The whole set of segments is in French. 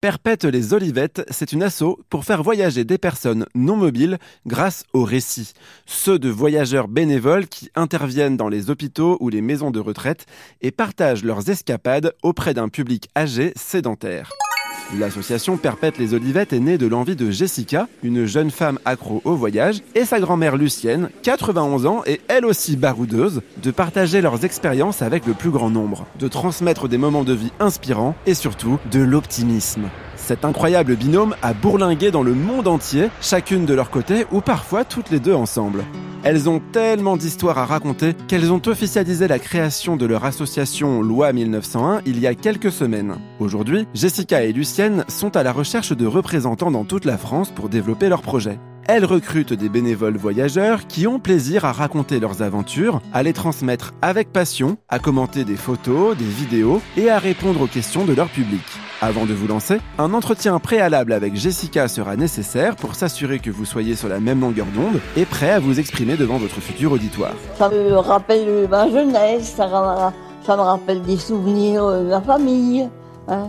Perpète les Olivettes, c'est une asso pour faire voyager des personnes non mobiles grâce aux récits. Ceux de voyageurs bénévoles qui interviennent dans les hôpitaux ou les maisons de retraite et partagent leurs escapades auprès d'un public âgé sédentaire. L'association Perpète les Olivettes est née de l'envie de Jessica, une jeune femme accro au voyage, et sa grand-mère Lucienne, 91 ans et elle aussi baroudeuse, de partager leurs expériences avec le plus grand nombre, de transmettre des moments de vie inspirants et surtout de l'optimisme. Cet incroyable binôme a bourlingué dans le monde entier, chacune de leur côté ou parfois toutes les deux ensemble. Elles ont tellement d'histoires à raconter qu'elles ont officialisé la création de leur association Loi 1901 il y a quelques semaines. Aujourd'hui, Jessica et Lucienne sont à la recherche de représentants dans toute la France pour développer leur projet. Elles recrutent des bénévoles voyageurs qui ont plaisir à raconter leurs aventures, à les transmettre avec passion, à commenter des photos, des vidéos et à répondre aux questions de leur public. Avant de vous lancer, un entretien préalable avec Jessica sera nécessaire pour s'assurer que vous soyez sur la même longueur d'onde et prêt à vous exprimer devant votre futur auditoire. Ça me rappelle ma jeunesse, ça, me rappelle des souvenirs de ma famille. Hein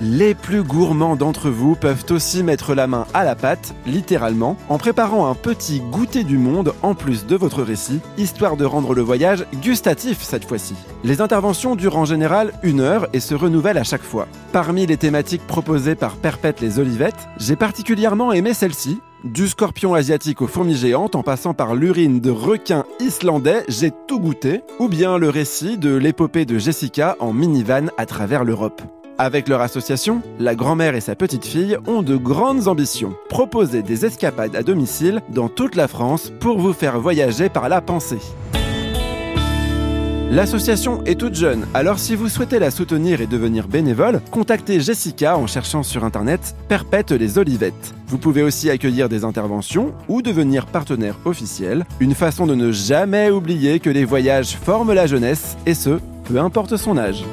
Les plus gourmands d'entre vous peuvent aussi mettre la main à la pâte, littéralement, en préparant un petit goûter du monde en plus de votre récit, histoire de rendre le voyage gustatif cette fois-ci. Les interventions durent en général une heure et se renouvellent à chaque fois. Parmi les thématiques proposées par Perpète les Olivettes, j'ai particulièrement aimé celle-ci, du scorpion asiatique aux fourmis géantes en passant par l'urine de requins islandais, j'ai tout goûté, ou bien le récit de l'épopée de Jessica en minivan à travers l'Europe. Avec leur association, la grand-mère et sa petite-fille ont de grandes ambitions. Proposer des escapades à domicile dans toute la France pour vous faire voyager par la pensée. L'association est toute jeune, alors si vous souhaitez la soutenir et devenir bénévole, contactez Jessica en cherchant sur internet Perpète les Olivettes. Vous pouvez aussi accueillir des interventions ou devenir partenaire officiel, une façon de ne jamais oublier que les voyages forment la jeunesse, et ce, peu importe son âge.